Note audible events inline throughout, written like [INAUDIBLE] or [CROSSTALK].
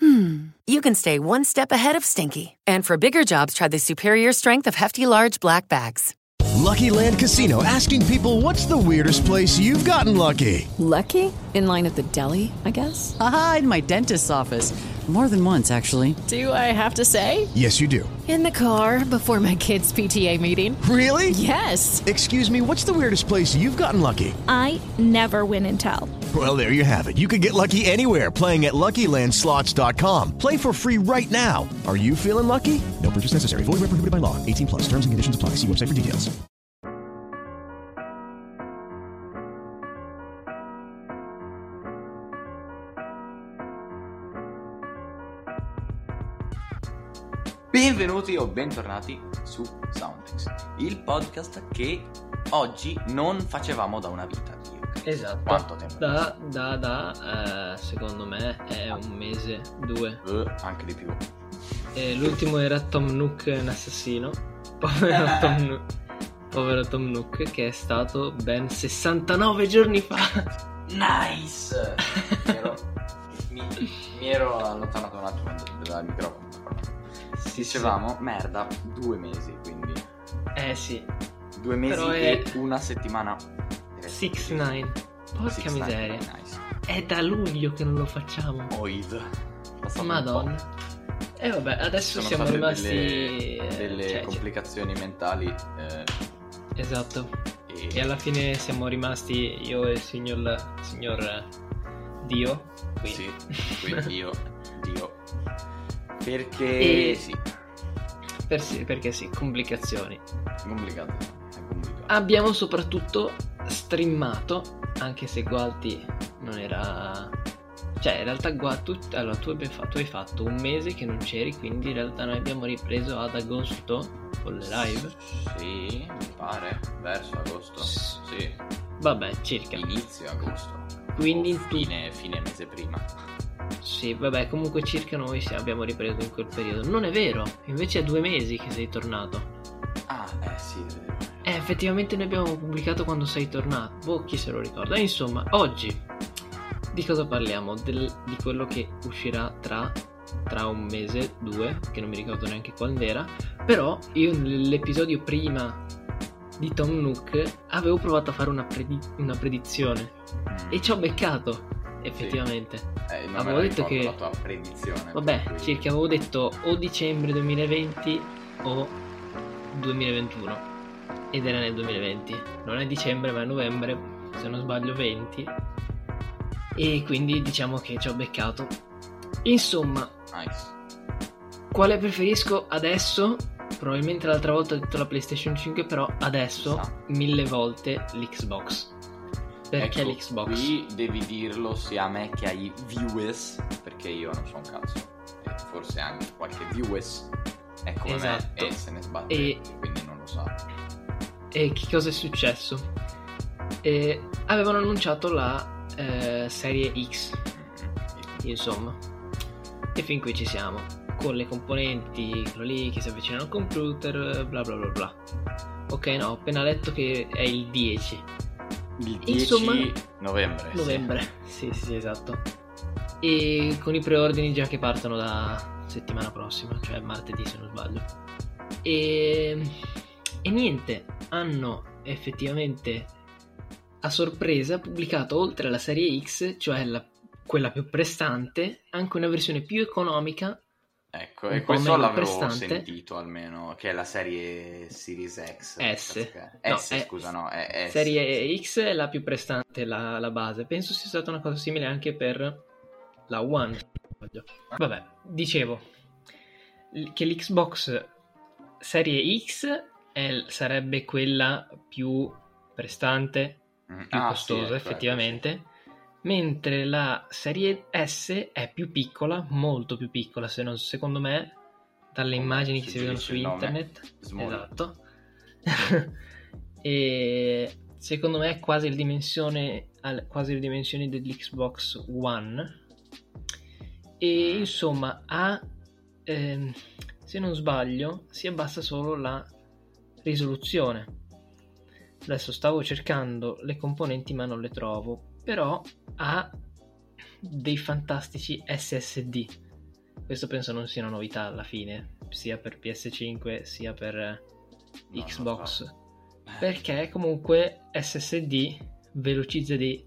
hmm, you can stay one step ahead of stinky. And for bigger jobs, try the superior strength of Hefty Large Black Bags. Lucky Land Casino asking people what's the weirdest place you've gotten lucky? Lucky? In line at the deli, I guess? Aha, in my dentist's office. More than once, actually. Do I have to say? Yes, you do. In the car before my kids' PTA meeting. Really? Yes. Excuse me, what's the weirdest place you've gotten lucky? I never win and tell. Well, there you have it. You can get lucky anywhere playing at LuckyLandSlots.com. Play for free right now. Are you feeling lucky? No purchase necessary. Void where prohibited by law. 18 plus. Terms and conditions apply. See website for details. Benvenuti o bentornati su Soundtex, il podcast che oggi non facevamo da una vita. Io. Esatto. Quanto tempo? Da, da, da, eh, secondo me è un mese, due. Eh, anche di più. E l'ultimo era Tom Nook, un assassino. Povero [LAUGHS] Tom Nook. Povero Tom Nook, che è stato ben 69 giorni fa. Nice! mi, [LAUGHS] ero, mi, mi ero allontanato un attimo dal microfono. Sì, Dicevamo, merda, due mesi, quindi Eh sì. due mesi Però e è- una settimana. 6-9. Porca Six nine, miseria. Nice. È da luglio che non lo facciamo. Oid. Madonna. E vabbè, adesso Sono siamo rimasti... delle, eh, delle cioè, complicazioni mentali eh, Esatto. e, E alla fine siamo rimasti io e il signor, signor eh, Dio. Qui. Sì, [LAUGHS] quindi io, Dio. Perché E- sì, Per sì- perché sì, complicazioni. complicato. È complicato. Abbiamo soprattutto streamato, anche se Gualti non era... Cioè, in realtà Gualti... Allora, tu, hai fatto, tu hai fatto un mese che non c'eri, quindi in realtà noi abbiamo ripreso ad agosto con le live. Sì, mi pare, verso agosto. Sì, Vabbè, circa. inizio agosto. Quindi tu- fine, fine mese prima. Sì, vabbè, comunque circa noi sì, abbiamo ripreso in quel periodo. Non è vero, invece è due mesi che sei tornato. Ah, eh sì, è vero. Eh, effettivamente noi abbiamo pubblicato quando sei tornato. Boh, chi se lo ricorda. Insomma, oggi di cosa parliamo? Del- di quello che uscirà tra, tra un mese, due, che non mi ricordo neanche quando era. Però io nell'episodio prima di Tom Nook avevo provato a fare una, predi- una predizione Mm. e ci ho beccato, effettivamente. Eh, non avevo detto che- la tua predizione. Vabbè, cui- circa avevo detto o dicembre 2020 o 2021 ed era nel 2020. Non è dicembre ma è novembre, se non sbaglio 20. E quindi diciamo che ci ho beccato. Insomma, Nice. quale preferisco adesso? Probabilmente l'altra volta ho detto la PlayStation 5, però adesso mille volte l'Xbox. Perché ecco, l'Xbox? Qui devi dirlo sia a me che ai viewers, perché io non so un cazzo. E forse anche qualche viewers è come Esatto. me e se ne sbatte, E- quindi non lo sa. E che cosa è successo? Eh, avevano annunciato la eh, serie X, Mm-hmm. insomma. E fin qui ci siamo. Con le componenti, quello lì che si avvicinano al computer, bla bla bla bla. Ok, no, ho appena letto che è il 10 Il 10 Insomma, novembre. novembre. Sì, sì, sì, esatto. E con i preordini già che partono da settimana prossima, cioè martedì se non sbaglio. E, e niente, hanno effettivamente a sorpresa pubblicato oltre alla serie X, cioè la- quella più prestante, anche una versione più economica. Ecco, e questo l'avevo prestante. sentito almeno, che è la serie Series X. S. No, S, è- scusa, no, è S. Serie X è la più prestante, la, la base. Penso sia stata una cosa simile anche per la One. Vabbè, dicevo che l'Xbox Serie X è- sarebbe quella più prestante, Mm, più ah, costosa sì, ecco, effettivamente. Mentre la serie S è più piccola, molto più piccola, se non, secondo me, dalle Come immagini che si vedono su internet. Small. Esatto. [LAUGHS] e secondo me è quasi le dimensioni, quasi le dimensioni dell'Xbox One. E insomma, ha, ehm, se non sbaglio, si abbassa solo la risoluzione. Adesso stavo cercando le componenti ma non le trovo, però ha dei fantastici SSD. Questo penso non sia una novità alla fine, sia per PS5 sia per no, Xbox. Perché comunque SSD velocizza di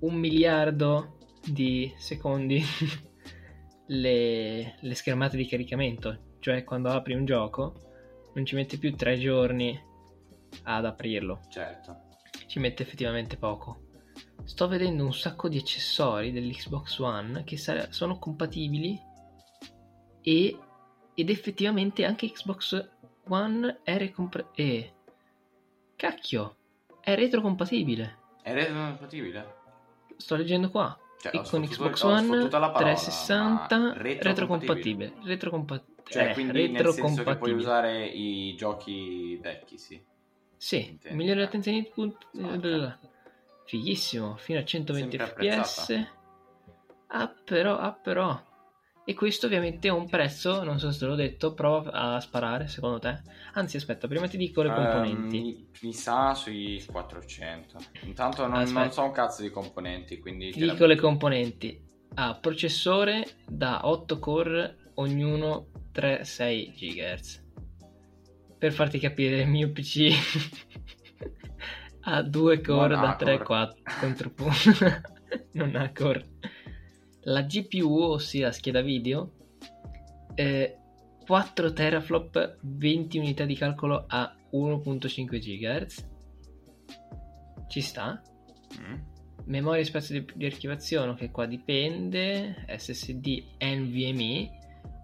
un miliardo di secondi [LAUGHS] le, le schermate di caricamento. Cioè quando apri un gioco non ci mette più tre giorni ad aprirlo. Certo. Ci mette effettivamente poco. Sto vedendo un sacco di accessori dell'Xbox One che sare- sono compatibili e, ed effettivamente anche Xbox One è recompatibile. Eh, cacchio, è retrocompatibile. È retrocompatibile? Sto leggendo qua. Cioè, e con Xbox One parola, 360 retrocompatibile. Retrocompatibile. Cioè, eh, quindi nel senso che puoi usare i giochi vecchi, sì. Sì, migliore attenzione input. Fighissimo, fino a 120 fps. Ah però, ah però. E questo ovviamente ha un prezzo, non so se te l'ho detto, prova a sparare secondo te. Anzi aspetta, prima ti dico le componenti. Um, mi, mi, sa sui 400. Intanto non, non, so un cazzo di componenti, quindi... Ti dico le componenti. Ha ah, processore da 8 core, ognuno 3-6 GHz per farti capire il mio PC [LAUGHS] ha due core non da 3 4 contro [LAUGHS] non ha core. La GPU ossia la scheda video eh, 4 teraflop 20 unità di calcolo a 1.5 GHz ci sta. Mm. memoria e spazio di, di archivazione che qua dipende SSD NVMe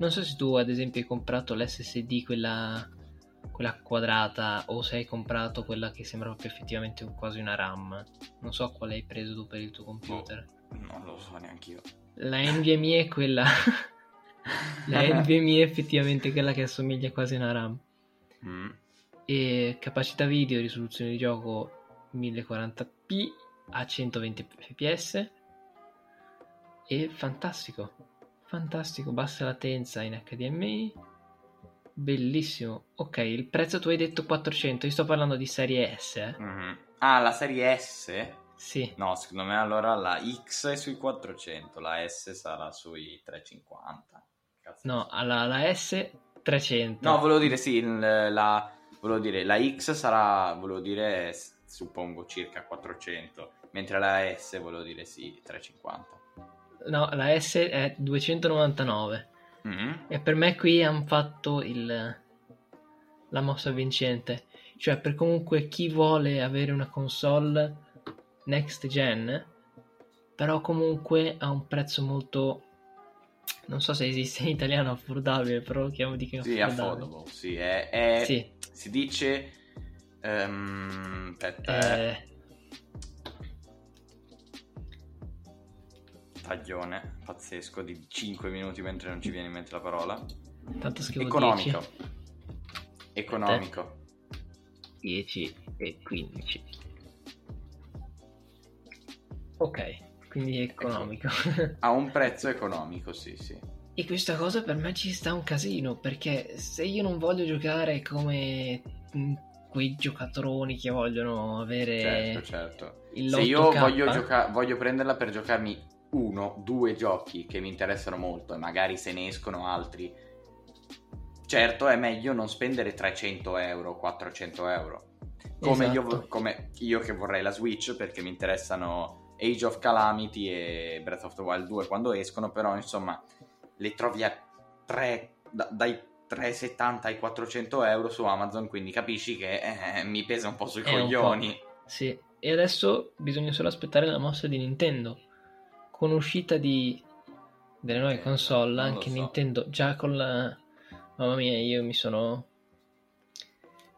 non so se tu ad esempio hai comprato l'SSD quella quella quadrata o se hai comprato quella che sembra più effettivamente quasi una RAM. Non so quale hai preso tu per il tuo computer. No, non lo so neanche io. La NVMe è quella. [LAUGHS] La NVMe è effettivamente quella che assomiglia quasi a una RAM. Mm. E capacità video, risoluzione di gioco 1040p a 120 fps. E fantastico. Fantastico, bassa latenza in HDMI Bellissimo. Ok, il prezzo tu hai detto 400, io sto parlando di serie S. Eh. Mm-hmm. Ah, la serie S? Sì. No, secondo me allora la X è sui 400, la S sarà sui 350. Cazzo no, la, la S 300. No, volevo dire sì, la, volevo dire, la X sarà, volevo dire, suppongo circa 400, mentre la S volevo dire sì, 350. No, la S è 299. Mm-hmm. E per me qui hanno fatto il, la mossa vincente. Cioè, per comunque chi vuole avere una console next gen, però comunque a un prezzo molto. Non so se esiste in italiano affordabile, però chiamo di che Sì, affordable, sì, è, è... sì. Si dice. Um, aspetta, eh... taglione pazzesco di 5 minuti mentre non ci viene in mente la parola. Tanto scrivo Economico. 10. Economico. 10 e 15. Ok, quindi economico. Ecco. Ha un prezzo economico, sì, sì. E questa cosa per me ci sta un casino, perché se io non voglio giocare come quei giocatroni che vogliono avere certo, certo. se io voglio, gioca- voglio prenderla per giocarmi uno, due giochi che mi interessano molto e magari se ne escono altri, certo è meglio non spendere 300 euro, 400 euro. Come, esatto. io, come io che vorrei la Switch perché mi interessano Age of Calamity e Breath of the Wild 2 quando escono, però insomma le trovi a 3, da, dai 370 ai 400 euro su Amazon, quindi capisci che eh, mi pesa un po' sui è coglioni. Po'. Sì, e adesso bisogna solo aspettare la mossa di Nintendo con l'uscita di, delle nuove console, non anche so. Nintendo, già con la... Mamma mia, io mi sono...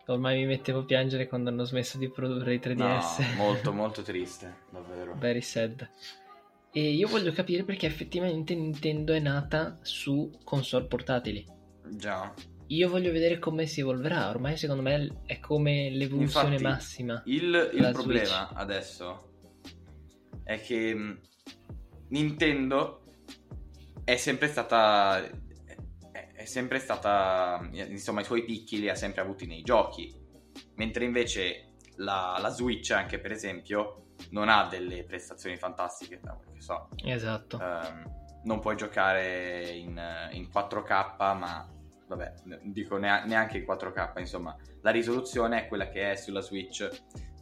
Ormai mi mettevo a piangere quando hanno smesso di produrre i 3DS. No, [LAUGHS] molto, molto triste, davvero. Very sad. E io voglio capire perché effettivamente Nintendo è nata su console portatili. Già. io voglio vedere come si evolverà. Ormai secondo me è come l'evoluzione Infatti, massima. Il, il problema Switch. adesso è che mh, Nintendo è sempre stata. È, è sempre stata. Insomma, i suoi picchi li ha sempre avuti nei giochi. Mentre invece la, la Switch, anche per esempio, non ha delle prestazioni fantastiche. Da quel che so. Esatto. Ehm, non puoi giocare in, in 4K, ma vabbè, dico nea- neanche in 4K, insomma, la risoluzione è quella che è sulla Switch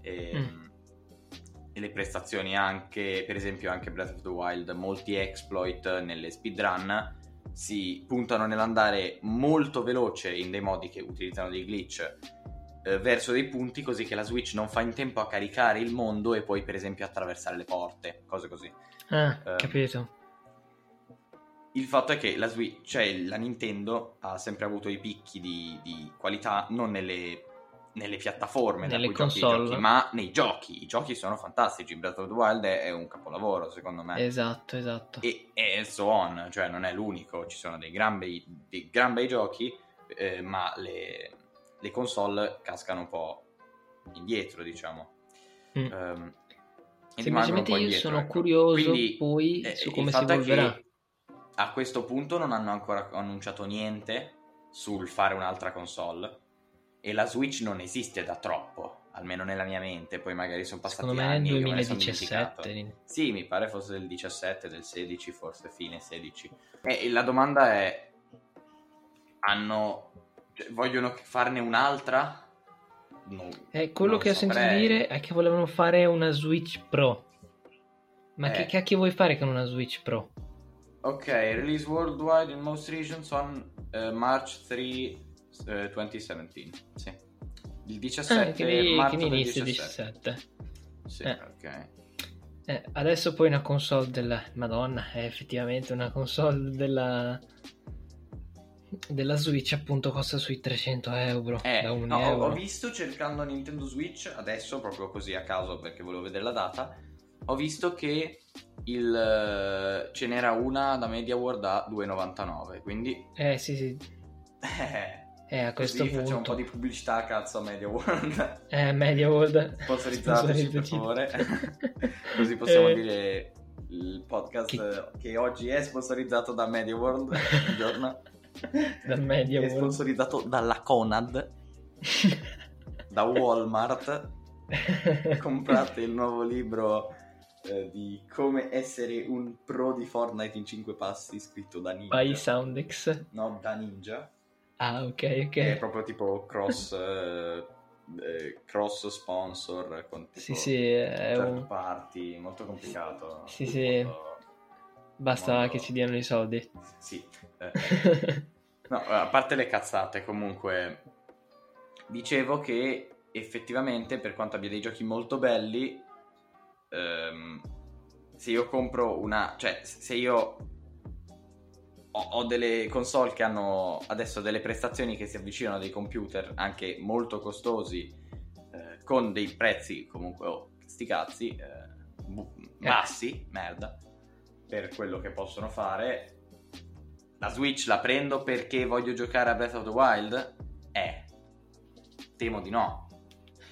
e, Mm. E le prestazioni anche, per esempio anche Breath of the Wild, molti exploit nelle speedrun si puntano nell'andare molto veloce in dei modi che utilizzano dei glitch eh, verso dei punti così che la Switch non fa in tempo a caricare il mondo e poi per esempio attraversare le porte, cose così. Ah, ehm, capito. Il fatto è che la Switch, cioè la Nintendo ha sempre avuto i picchi di, di qualità non nelle, nelle piattaforme da Nelle console. giochi, ma nei giochi. I giochi soiono fantastici. Breath of the Wild è, un capolavoro, secondo me. Esatto, esatto. E, e so on, cioè non è l'unico. Ci sono dei gran bei, dei gran bei giochi, eh, ma le, le console cascano un po' indietro, diciamo. Mm. Un Semplicemente io indietro, sono ecco. curioso Quindi, poi eh, su come si evolverà. a questo punto non hanno ancora annunciato niente sul fare un'altra console e la Switch non esiste da troppo, almeno nella mia mente, poi magari sono passati Secondo anni me ne sono dimenticato. 2017. Sì, mi pare fosse del 17, del 16, forse fine 16. E la domanda è hanno cioè, vogliono farne un'altra? No, Eh, quello che ho sentito saprei. dire è che volevano fare una Switch Pro. Ma Eh. che cacchio vuoi fare con una Switch Pro? Ok, release worldwide in most regions on eh, March 3, eh, 2017. Sì. Il 17 Ah, di- marzo del inizia 17. 17. Sì, Eh. ok. Eh, adesso poi una console della Madonna è effettivamente una console della della Switch appunto costa sui 300 euro Eh, da un no, ho- euro. ho visto cercando Nintendo Switch adesso, proprio così a caso perché volevo vedere la data. Ho visto che il, eh, ce n'era una da Media World a 2,99. Quindi, Eh sì sì, [LAUGHS] eh, eh, a questo così facciamo un punto po' di pubblicità cazzo a Media World. [LAUGHS] eh, Media World Sponsorizzateci per favore. [LAUGHS] Così possiamo Eh, dire il podcast Che- che... oggi è sponsorizzato da Media World. [LAUGHS] Buongiorno. dal Media è World sponsorizzato dalla Conad, da Walmart. Comprate il nuovo libro eh, di come essere un pro di Fortnite in 5 passi scritto da Ninja. by Soundex. No, da Ninja. Ah, ok, ok. Che è proprio tipo cross, [LAUGHS] eh, eh, cross sponsor con tipo Sì, sì, è un... party, molto complicato. Sì, sì. Molto- basta mondo- che ci diano i soldi. Sì. eh, [LAUGHS] No, a parte le cazzate, comunque dicevo che effettivamente per quanto abbia dei giochi molto belli, ehm, se io compro una, cioè se io ho, ho delle console che hanno adesso delle prestazioni che si avvicinano a dei computer anche molto costosi, eh, con dei prezzi comunque, oh, sti cazzi, eh, bu- bassi, merda, per quello che possono fare. La Switch la prendo perché voglio giocare a Breath of the Wild? Eh, temo di no.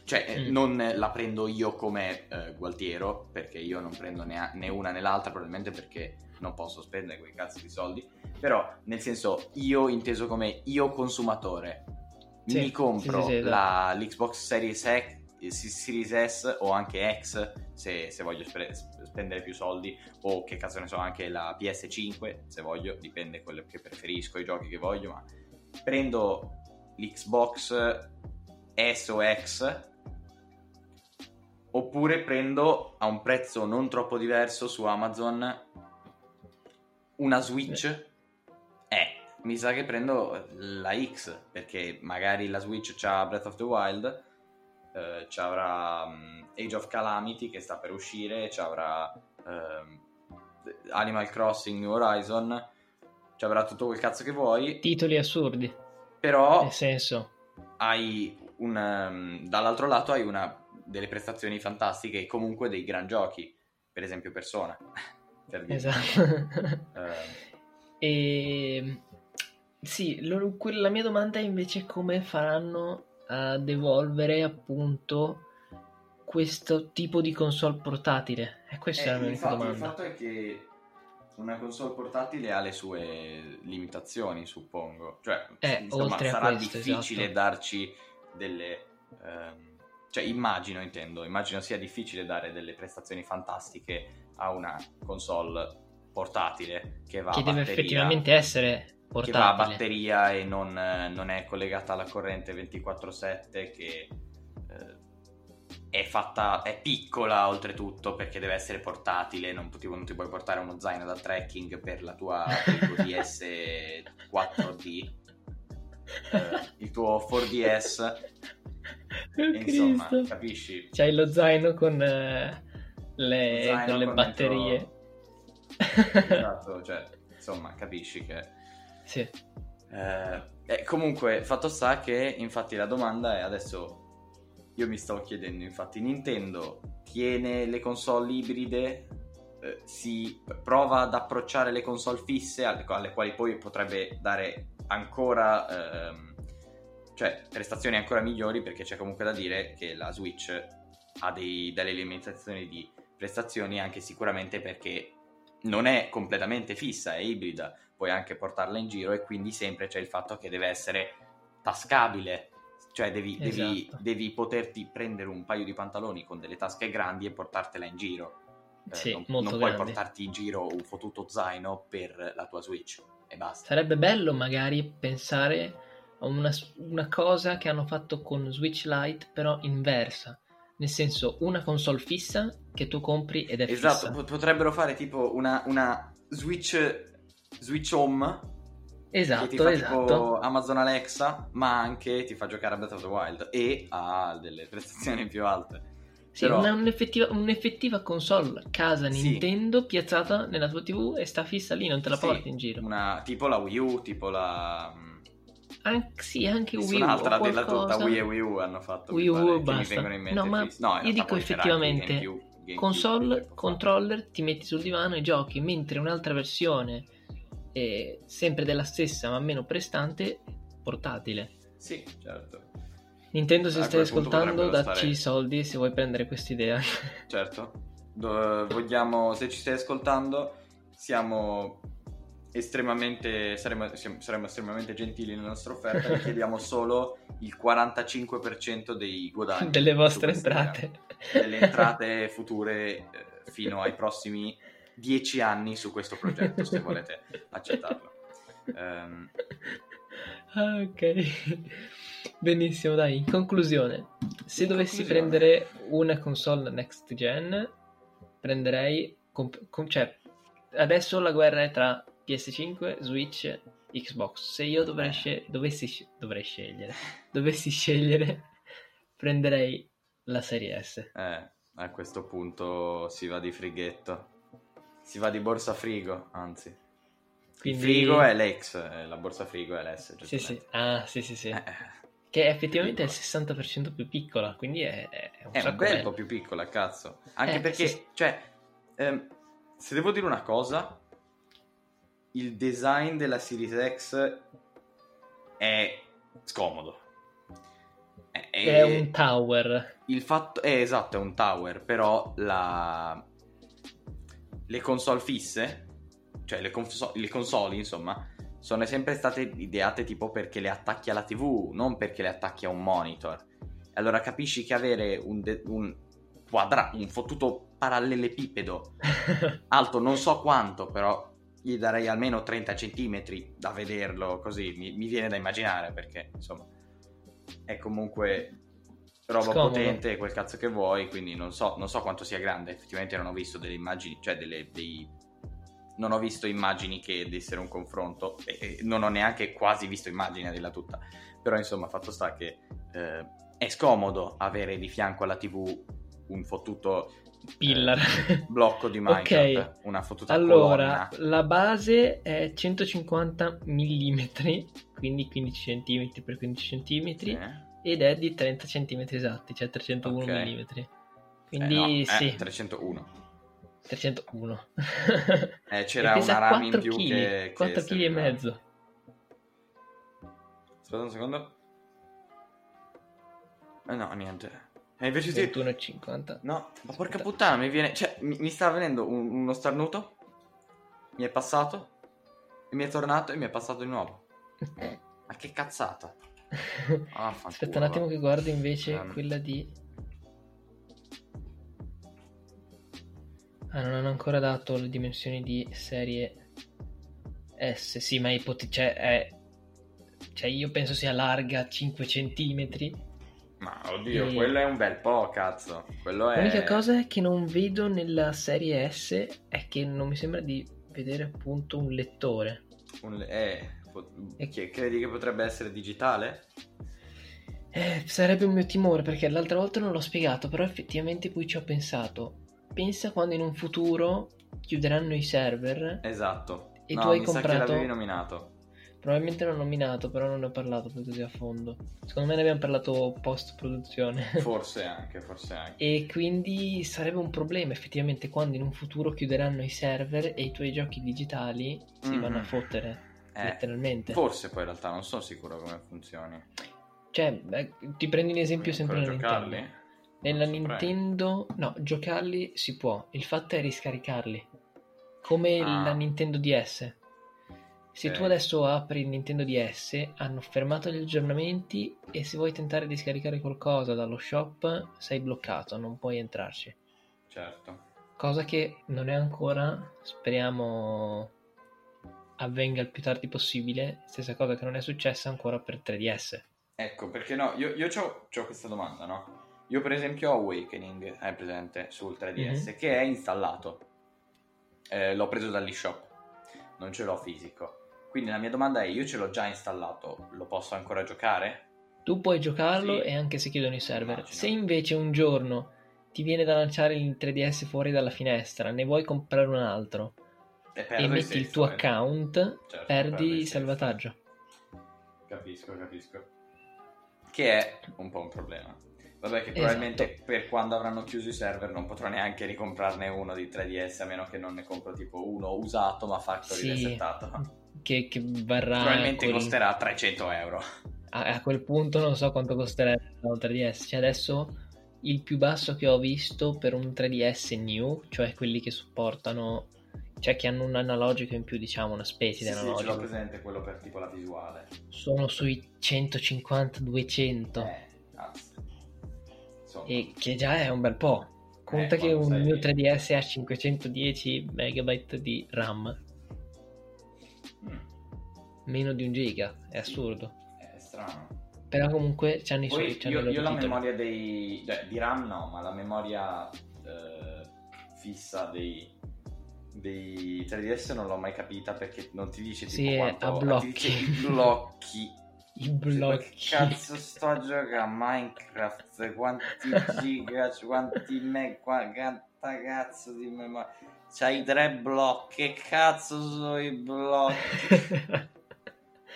Cioè, eh, Mm. non la prendo io come eh, Gualtiero, perché io non prendo né, né una né l'altra, probabilmente perché non posso spendere quei cazzo di soldi. Però, nel senso, io inteso come io consumatore. Sì, mi compro sì, sì, esatto. la, l'Xbox Series X, eh, Series S o anche X se, se voglio spre- spendere più soldi o che cazzo ne so anche la PS5 se voglio dipende quello che preferisco i giochi che voglio ma prendo l'Xbox S o X oppure prendo a un prezzo non troppo diverso su Amazon una Switch eh mi sa che prendo la X perché magari la Switch c'ha Breath of the Wild eh, ci avrà mm, Age of Calamity che sta per uscire, ci avrà ehm, Animal Crossing New Horizon, ci avrà tutto quel cazzo che vuoi, Titoli assurdi, però nel senso. hai un ehm, dall'altro lato hai una delle prestazioni fantastiche e comunque dei gran giochi, per esempio Persona. Per dire. Esatto. Ehm, e sì, lo, la mia domanda è invece come faranno ad evolvere appunto questo tipo di console portatile. E questa eh, è la mia infatti, domanda. Il fatto è che una console portatile ha le sue limitazioni, suppongo. Cioè, eh, insomma, sarà questo, difficile esatto. darci delle... Ehm, cioè, immagino, intendo, immagino sia difficile dare delle prestazioni fantastiche a una console portatile che va che a deve batteria, effettivamente essere portatile. che va a batteria e non, non è collegata alla corrente 24/7 che eh, è fatta è piccola oltretutto perché deve essere portatile non, ti, non ti puoi portare uno zaino da trekking per la tua [LAUGHS] DS 4D eh, il tuo 4DS Oh, insomma Cristo. capisci C'hai lo zaino con eh, le, Zaino con le con batterie. [LAUGHS] esatto cioè insomma capisci che sì. Eh, comunque, fatto sta che infatti la domanda è adesso. Io mi stavo chiedendo, infatti, Nintendo tiene le console ibride, eh, si prova ad approcciare le console fisse, alle, alle quali poi potrebbe dare ancora, ehm, cioè prestazioni ancora migliori, perché c'è comunque da dire che la Switch ha dei, delle limitazioni di prestazioni, anche sicuramente perché non è completamente fissa, è ibrida puoi anche portarla in giro e quindi sempre c'è il fatto che deve essere tascabile, cioè devi, devi, Esatto. devi poterti prendere un paio di pantaloni con delle tasche grandi e portartela in giro. Eh, Sì, non, non puoi portarti in giro un fottuto zaino per la tua Switch e basta. Sarebbe bello magari pensare a una, una cosa che hanno fatto con Switch Lite, però inversa. Nel senso, una console fissa che tu compri ed è Esatto, fissa. pot- potrebbero fare tipo una, una Switch, Switch Home Esatto, che ti fa esatto. tipo Amazon Alexa, ma anche ti fa giocare a Breath of the Wild e ha delle prestazioni più alte. Sì, Però- una- un'effettiva, un'effettiva console casa Sì. Nintendo piazzata nella tua TV e sta fissa lì, non te la Sì, porti in giro. Una, tipo la Wii U, tipo la... An- sì, anche Wii U. Un'altra della tutta. Wii e Wii U hanno fatto. Wii U basta. vengono in mente No, ma. No, io dico effettivamente GameCube, GameCube console, controller, ti metti sul divano e giochi, mentre un'altra versione, eh, sempre della stessa ma meno prestante, portatile. Sì, certo. Nintendo, se stai ascoltando, dacci stare- i soldi se vuoi prendere quest'idea. Certo. Do- vogliamo, se ci stai ascoltando, siamo estremamente, saremo, saremo estremamente gentili nella nostra offerta, vi chiediamo solo il 45% dei guadagni. [LAUGHS] Delle vostre entrate. Delle entrate future eh, fino ai prossimi 10 anni su questo progetto, se volete accettarlo. Ah, ok. Benissimo, dai, in conclusione, se In dovessi conclusione. prendere una console next gen, prenderei... comp- com- cioè, adesso la guerra è tra PS5, Switch, Xbox. Se io dovrei Eh. scel- dovessi, dovrei scegliere, [LAUGHS] dovessi scegliere, [LAUGHS] prenderei la serie S. eh, a questo punto si va di frighetto. Si va di borsa frigo, anzi. Quindi... Il frigo è l'ex, eh, la borsa frigo è l'S. Sì, sì. Ah, sì, sì, sì. Eh, Che effettivamente è il piccola. 60% più piccola, quindi è, è un sacco bel bello. po' più piccola, cazzo. Anche Eh, perché, sì. cioè, ehm, se devo dire una cosa, il design della Series X è scomodo. È, È un tower. Il fatto è esatto, è un tower, però la... le console fisse, cioè le, conso- le console, insomma, sono sempre state ideate tipo perché le attacchi alla TV, non perché le attacchi a un monitor. Allora capisci che avere un, de- un quadra- un fottuto parallelepipedo [LAUGHS] alto non so quanto, però gli darei almeno 30 cm da vederlo così, mi, mi viene da immaginare perché insomma è comunque roba Scomodo. potente, quel cazzo che vuoi, quindi non so, non so quanto sia grande, effettivamente non ho visto delle immagini, cioè delle, dei... non ho visto immagini che dessero un confronto e, e non ho neanche quasi visto immagini a dirla tutta, però insomma fatto sta che eh, è scomodo avere di fianco alla tv un fottuto Pillar. eh, blocco di [LAUGHS] Minecraft, Ok. una fottuta Allora, colonna. la base è 150 mm, quindi 15 cm per 15 cm, Sì. ed è di 30 cm esatti, cioè 301 Ok. mm. Eh, Quindi no, eh, sì, 301. 301. Eh, [LAUGHS] c'era una RAM in 4 più kg, che, che 4 kg e mezzo. Aspetta un secondo. Eh no, niente. E invece sì. 21,50. No, ma porca puttana, mi viene. Cioè, mi, mi sta venendo un- uno starnuto. Mi è passato. E mi è tornato e mi è passato di nuovo. Ma che cazzata. [LAUGHS] Ah, Aspetta un attimo che guardo invece Ehm. quella di... Ah, non hanno ancora dato le dimensioni di serie S. Sì, ma ipote- cioè, è... cioè io penso sia larga 5 cm. Ma oddio, E- quello è un bel po', cazzo. Quello è. L'unica cosa che non vedo nella serie S è che non mi sembra di vedere appunto un lettore. Un... Eh, po- E- che credi che potrebbe essere digitale? Eh, sarebbe un mio timore perché l'altra volta non l'ho spiegato, però effettivamente poi ci ho pensato. Pensa quando in un futuro chiuderanno i server. Esatto. E no, tu hai comprato- che l'avevi nominato. Probabilmente l'ho nominato, però non ne ho parlato poi così a fondo. Secondo me ne abbiamo parlato post produzione. [LAUGHS] Forse anche, forse anche. e quindi sarebbe un problema effettivamente quando in un futuro chiuderanno i server e i tuoi giochi digitali si Mhm. vanno a fottere. Eh, letteralmente. Forse poi in realtà non sono sicuro come funzioni. Cioè, beh, ti prendi un esempio sempre Ancora nella giocarli? Nintendo. Nella saprei. Nintendo, no, giocarli si può, il fatto è riscaricarli. Come Ah. la Nintendo DS. Se tu adesso apri Nintendo DS, hanno fermato gli aggiornamenti e se vuoi tentare di scaricare qualcosa dallo shop, sei bloccato, non puoi entrarci. Certo. Cosa che non è ancora, speriamo avvenga il più tardi possibile. Stessa cosa che non è successa ancora per 3DS. Ecco, perché no, io, io ho questa domanda, no? Io per esempio ho Awakening, hai presente, sul 3DS, Mhm. che è installato. Eh, l'ho preso dall'eShop, non ce l'ho fisico. Quindi la mia domanda è, io ce l'ho già installato, lo posso ancora giocare? Tu puoi giocarlo Sì. e anche se chiudono i server. Immagino. Se invece un giorno ti viene da lanciare il 3DS fuori dalla finestra, ne vuoi comprare un altro E, e il metti il senso, tuo eh. account, Certo, perdi il il senso. salvataggio. Capisco, capisco. Che è un po' un problema. Vabbè, che Esatto. probabilmente per quando avranno chiuso i server non potrò neanche ricomprarne uno di 3DS a meno che non ne compro tipo uno usato ma factory Sì. resettato. Che, che varrà Probabilmente quel- costerà 300 euro. a, a quel punto non so quanto costerebbe un 3DS. Cioè adesso il più basso che ho visto per un 3DS new, cioè quelli che supportano, cioè che hanno un analogico in più, diciamo, una specie Sì, di sì, ce l'ho analogico, presente quello per tipo la visuale. sono sui 150-200. Eh, E che già è un bel po'. Conta Eh, che un sei- mio 3DS ha 510 MB di RAM, meno di un giga, è assurdo. è strano. Però comunque c'hanno i suoi io, io la memoria dei... cioè, di RAM no, ma la memoria eh, fissa dei, dei 3DS non l'ho mai capita perché non ti dice tipo Sì, quanto... a blocchi. I blocchi. [LAUGHS] I blocchi. che cazzo sto a giocare a Minecraft? Quanti [LAUGHS] giga, quanti meg, quanta cazzo di memoria. C'hai tre blocchi, che cazzo sono i blocchi? [LAUGHS]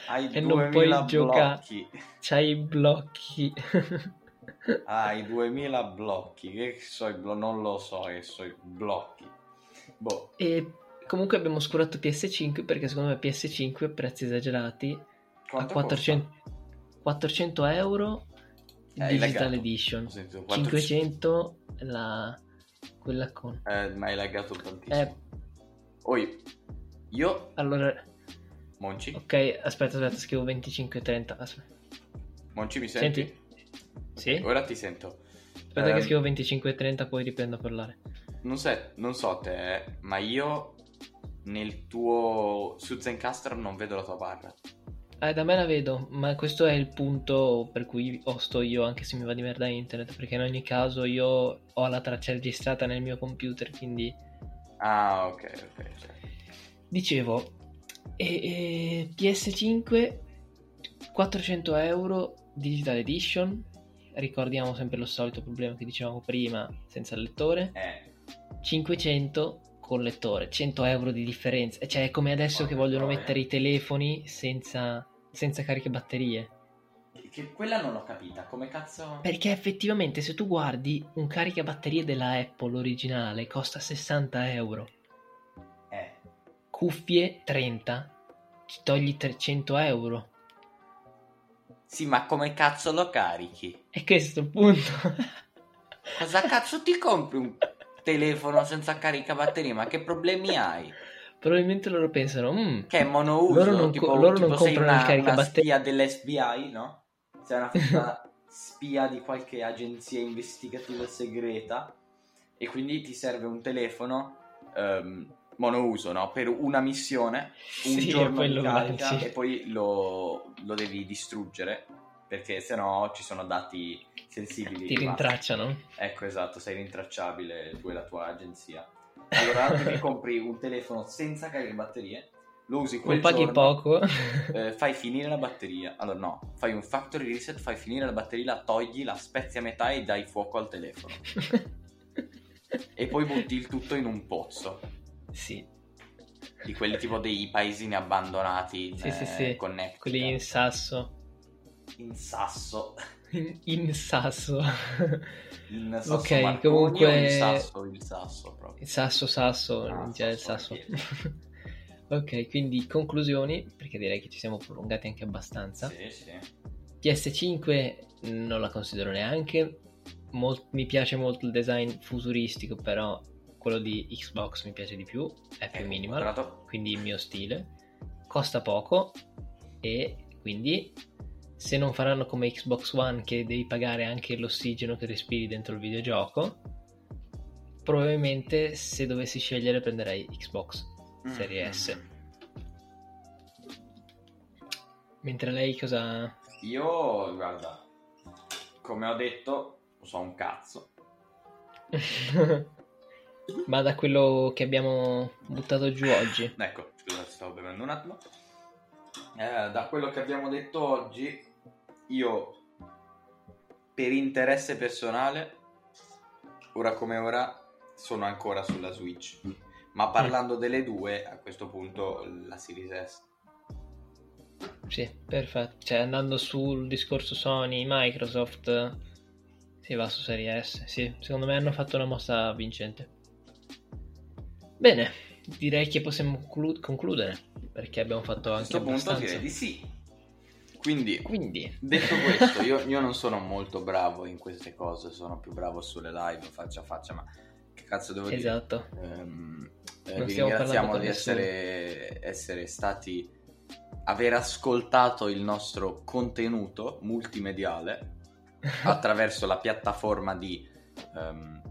Hai E non puoi 2000 giocare. C'hai i blocchi. [LAUGHS] Hai 2000 blocchi, che so blo- non lo so che so i blocchi. Boh, e comunque abbiamo oscurato PS5 perché secondo me PS5 a prezzi esagerati a quanto 400, 400 euro Eh, Digital. Edition. sentito 400 500 la quella con Eh, mi hai laggato tantissimo. eh, Oi, io, allora Monci, ok aspetta aspetta scrivo 25 30 aspetta. Monci mi senti? senti? sì Ora ti sento. aspetta Ehm, che scrivo 25 30 poi riprendo a parlare Non, se- non so te, ma io nel tuo su Zencaster non vedo la tua barra. Eh, da me la vedo, ma questo è il punto per cui ho sto io, anche se mi va di merda internet, perché in ogni caso io ho la traccia registrata nel mio computer, quindi Ah, ok, ok. ok. dicevo, e, e PS5 400 euro Digital Edition, ricordiamo sempre lo solito problema che dicevamo prima, senza il lettore, Eh, 500 con lettore, 100 euro di differenza, cioè è come adesso Porca che vogliono troia. mettere i telefoni senza, senza caricabatterie. che, che quella non l'ho capita, come cazzo... Perché effettivamente se tu guardi un caricabatterie della Apple originale costa 60 euro, cuffie 30, ti togli 300 euro. Sì, ma come cazzo lo carichi? È questo il punto. [LAUGHS] Cosa cazzo ti compri un telefono senza caricabatteria? Ma che problemi hai? Probabilmente loro pensano, mm, che è monouso, loro non, tipo, loro tipo non comprano una, il spia dell'FBI, no? Sei una, una spia di qualche agenzia investigativa segreta e quindi ti serve un telefono um, monouso, no? Per una missione, un Sì, giorno di carica lanci. e poi lo, lo devi distruggere perché sennò ci sono dati sensibili. Ti rintracciano. Ecco, esatto, sei rintracciabile tu e la tua agenzia. Allora ti compri un telefono senza caricabatterie, lo usi quel Lo paghi giorno, poco. eh, fai finire la batteria. Allora no, fai un factory reset, fai finire la batteria, la togli, la spezzi a metà e dai fuoco al telefono. [LAUGHS] E poi butti il tutto in un pozzo. Sì, Di quelli tipo dei paesini abbandonati sì, eh, sì, sì. Connecticut. Quelli in sasso. in sasso. In, in sasso. In sasso Ok, Marconi comunque- o in sasso, il sasso proprio. Il sasso, sasso, Ah, già il sasso, sasso. [LAUGHS] ok, quindi conclusioni, perché direi che ci siamo prolungati anche abbastanza. Sì, sì. PS5 non la considero neanche. Mol- mi piace molto il design futuristico, però quello di Xbox mi piace di più, è più Ecco, minimal, comprato. quindi il mio stile. Costa poco e quindi se non faranno come Xbox One che devi pagare anche l'ossigeno che respiri dentro il videogioco, probabilmente se dovessi scegliere prenderei Xbox Serie Mm, S. mm. Mentre lei cosa... Io, guarda, come ho detto, so un cazzo. [LAUGHS] Ma da quello che abbiamo buttato giù oggi. Ecco, scusate, stavo bevendo un attimo. Eh, da quello che abbiamo detto oggi, io, per interesse personale, ora come ora, sono ancora sulla Switch. Ma parlando delle due, a questo punto la Series S. Sì, perfetto. Cioè, andando sul discorso Sony, Microsoft, si va su Serie S. Sì, secondo me hanno fatto una mossa vincente. Bene, direi che possiamo conclu- concludere, perché abbiamo fatto A anche questo punto direi di sì. Quindi, Quindi, detto questo, io, [LAUGHS] io non sono molto bravo in queste cose, sono più bravo sulle live faccia a faccia, ma che cazzo devo dire? esatto. Ehm, eh, vi ringraziamo di essere, essere stati aver ascoltato il nostro contenuto multimediale [LAUGHS] attraverso la piattaforma di ehm,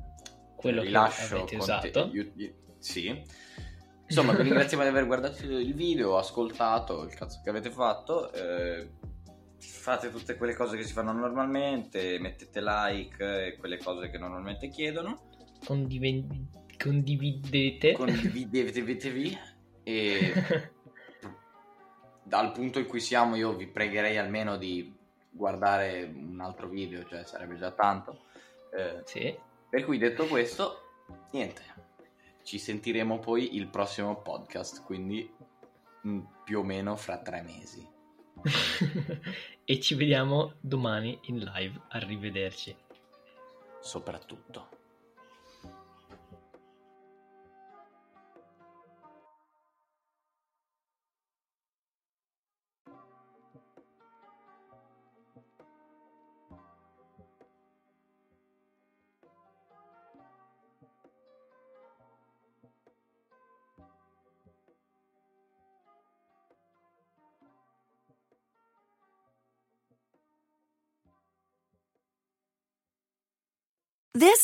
Quello che avete usato. io- io- sì insomma vi [LAUGHS] ringraziamo di aver guardato il video ascoltato il cazzo che avete fatto eh, fate tutte quelle cose che si fanno normalmente mettete like e quelle cose che normalmente chiedono Condive- condividete. condividetevi e [LAUGHS] dal punto in cui siamo io vi pregherei almeno di guardare un altro video, cioè sarebbe già tanto. Eh, sì. Per cui detto questo, niente, ci sentiremo poi il prossimo podcast, quindi mm, più o meno fra tre mesi. [LAUGHS] e ci vediamo domani in live. Arrivederci. Soprattutto.